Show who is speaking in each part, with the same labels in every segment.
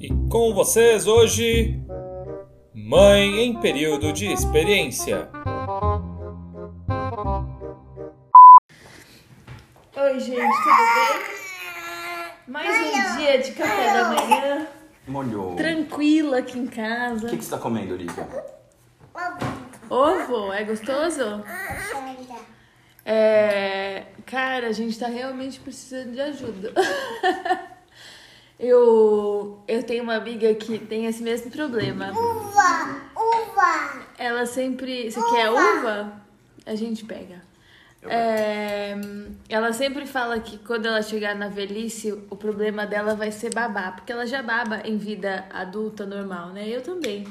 Speaker 1: E com vocês hoje, Mãe em período de experiência.
Speaker 2: Oi, gente, tudo bem? Mais um dia de café da manhã,
Speaker 3: Molhou.
Speaker 2: tranquila aqui em casa.
Speaker 3: O que, que você tá comendo, Olivia?
Speaker 2: Ovo, é gostoso? É, cara, a gente tá realmente precisando de ajuda. eu, eu tenho uma amiga que tem esse mesmo problema.
Speaker 4: Uva, uva.
Speaker 2: Ela sempre. Você quer uva? A gente pega. É, ela sempre fala que quando ela chegar na velhice, o problema dela vai ser babar, porque ela já baba em vida adulta normal, né? Eu também.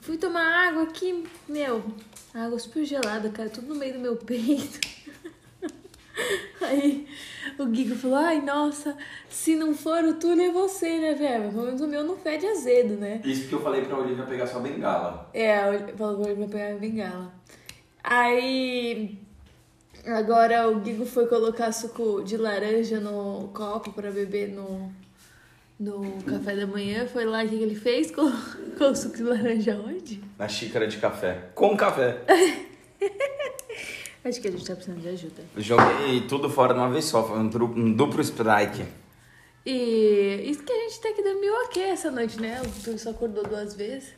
Speaker 2: Fui tomar água aqui, meu, água super gelada, cara, tudo no meio do meu peito. Aí o Guigo falou: Ai, nossa, se não for o Túlio é você, né, velho? Pelo menos o meu não fede azedo, né?
Speaker 3: Isso porque eu falei pra Olivia pegar sua bengala.
Speaker 2: É, falou que vai pegar a bengala. Aí, agora o Guigo foi colocar suco de laranja no copo pra beber no, no café da manhã. Foi lá, o que que ele fez? Colocou o suco de laranja onde?
Speaker 3: Na xícara de café. Com café.
Speaker 2: Acho que a gente tá precisando de ajuda.
Speaker 3: Joguei tudo fora de uma vez só. Foi um, um duplo strike.
Speaker 2: E isso que a gente tem que dormir ok essa noite, né? O Túlio só acordou duas vezes.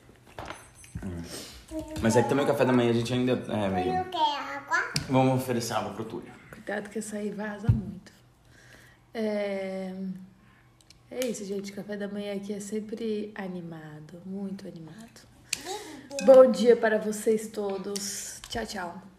Speaker 3: Mas é que também o café da manhã a gente ainda é meio...
Speaker 4: Não quer água?
Speaker 3: Vamos oferecer água pro Túlio.
Speaker 2: Cuidado que essa aí vaza muito. É... é isso, gente. Café da manhã aqui é sempre animado, muito animado. Bom dia para vocês todos. Tchau, tchau.